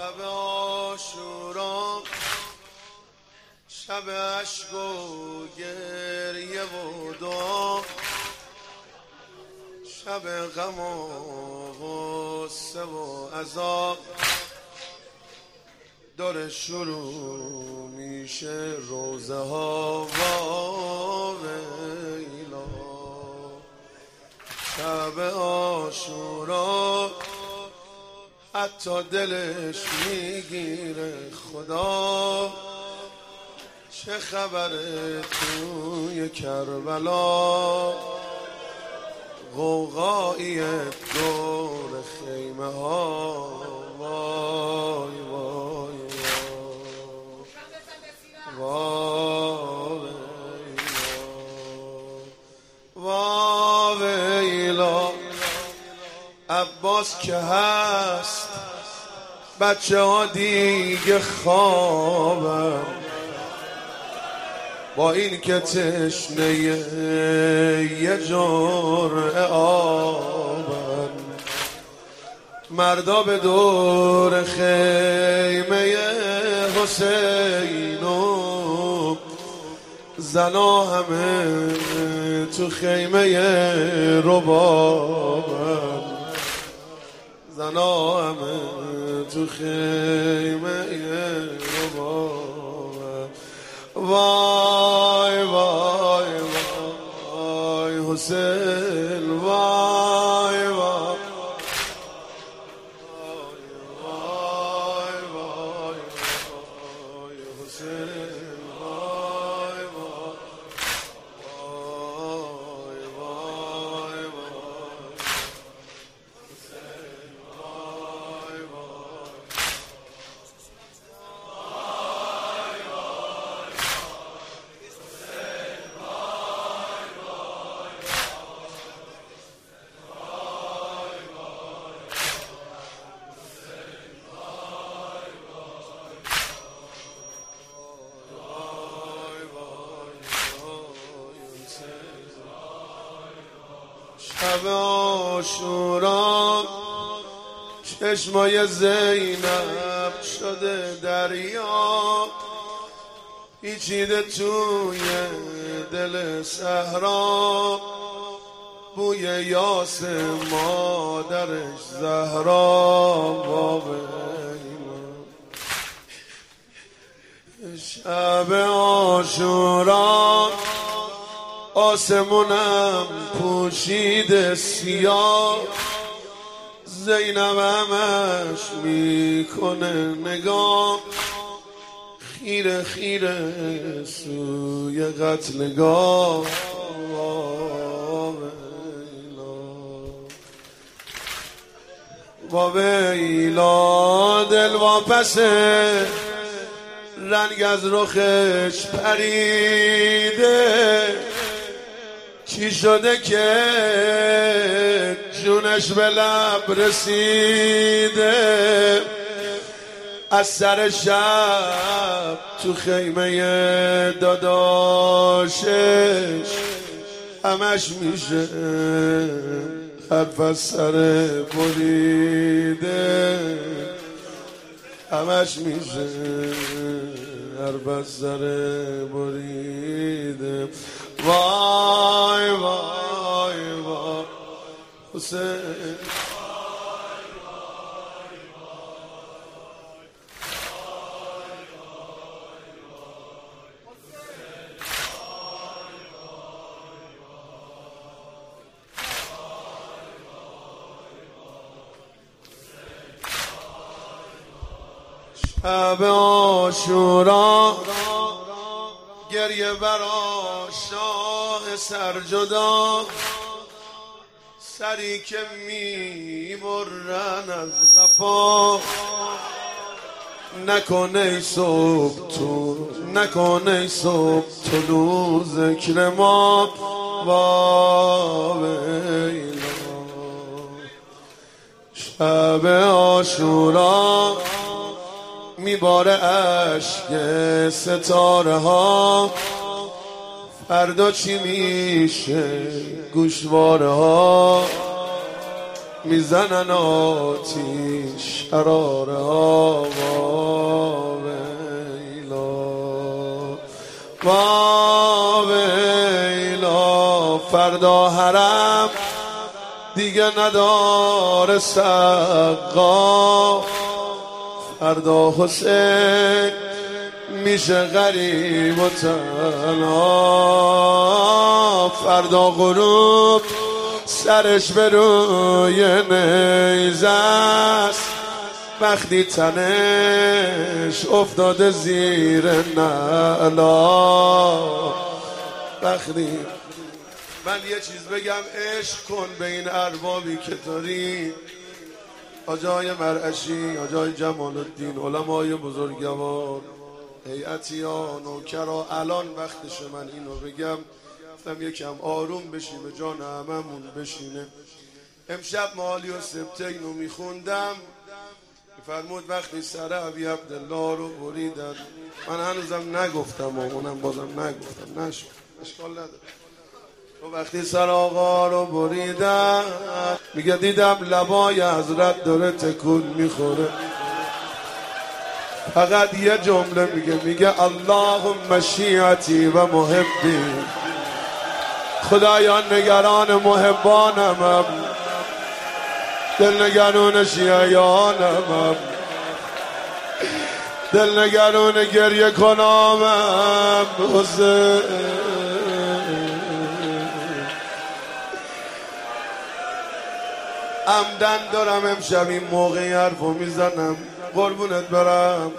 شب آشورا شب عشق و گریه و دعا شب غم و غصه و عذاب داره شروع میشه روزه ها و ویلا. شب آشورا حتی دلش می‌گیره خدا. چه خبره توی کربلا؟ غوغایی دور خیمه ها عباس که هست بچه ها دیگه خوابن. با این که تشنه یه جرعه آبن. مردا به دور خیمه حسین و زنا همه تو خیمه ربابن. زنا همه تو خیمه ربابن وای وای وای حسین. شب آشورا چشمای زینب شده دریا. پیچیده توی دل صحرا. بوی یاس مادرش زهرا. بابه شب آشورا آسمونم پوشید سیاه. زینب همش می‌کنه نگاه. خیره خیره سوی قتلگاه با ویلا دل واپسه رنگ از رخش پریده. چی شده که جونش به لب رسیده؟ از سر شب تو خیمه داداشش همش میشه حرف از سر بریده. همش میشه حرف از سر بریده. وای وای وای حسین شب آشورا گریه برا شاه سرجدا سری که می‌برن از غفا نکنه صبح تو نکنه صبح تو ذکر ما با شب آشورا میباره اشک ستاره ها. فردا چی میشه گوشواره ها؟ می‌زنن آتیش قرار آوا ویلا فردا حرم دیگه نداره سقا. فردا حسین میشه غریب و تنها. فردا غروب سرش به روی نیزه است. وقتی تنش افتاده زیر نعلا. وقتی من یه چیز بگم عشق کن به این اربابی که داری. آجای مرعشی آجای جمال الدین علمای بزرگوار. هیئتیان و کرا الان وقتش من اینو بگم. گفتم یکم آروم بشی به جان هممون بشینه. امشب مالی و سبتین رو میخوندم. فرمود وقتی سر عبی عبدالله رو بریدن. من هنوزم نگفتم و اونم بازم نگفتم. نشد. اشکال نداره. و وقتی سر آقا رو بریدن میگه دیدم لبای حضرت داره تکون می‌خوره. فقط یه جمله میگه میگه اللهم شیعتی و محبی. خدایان نگران محبانم. دل نگرون شیعیانم. دل نگرون گریه کنامم. حسین. عمدن دارم امشب این موقعی حرفو می‌زنم. قربونت برم.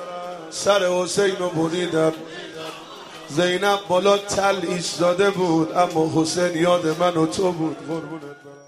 سر حسین رو بریدم. زینب بالا تل ایستاده بود اما حسین یاد من و تو بود. قربونت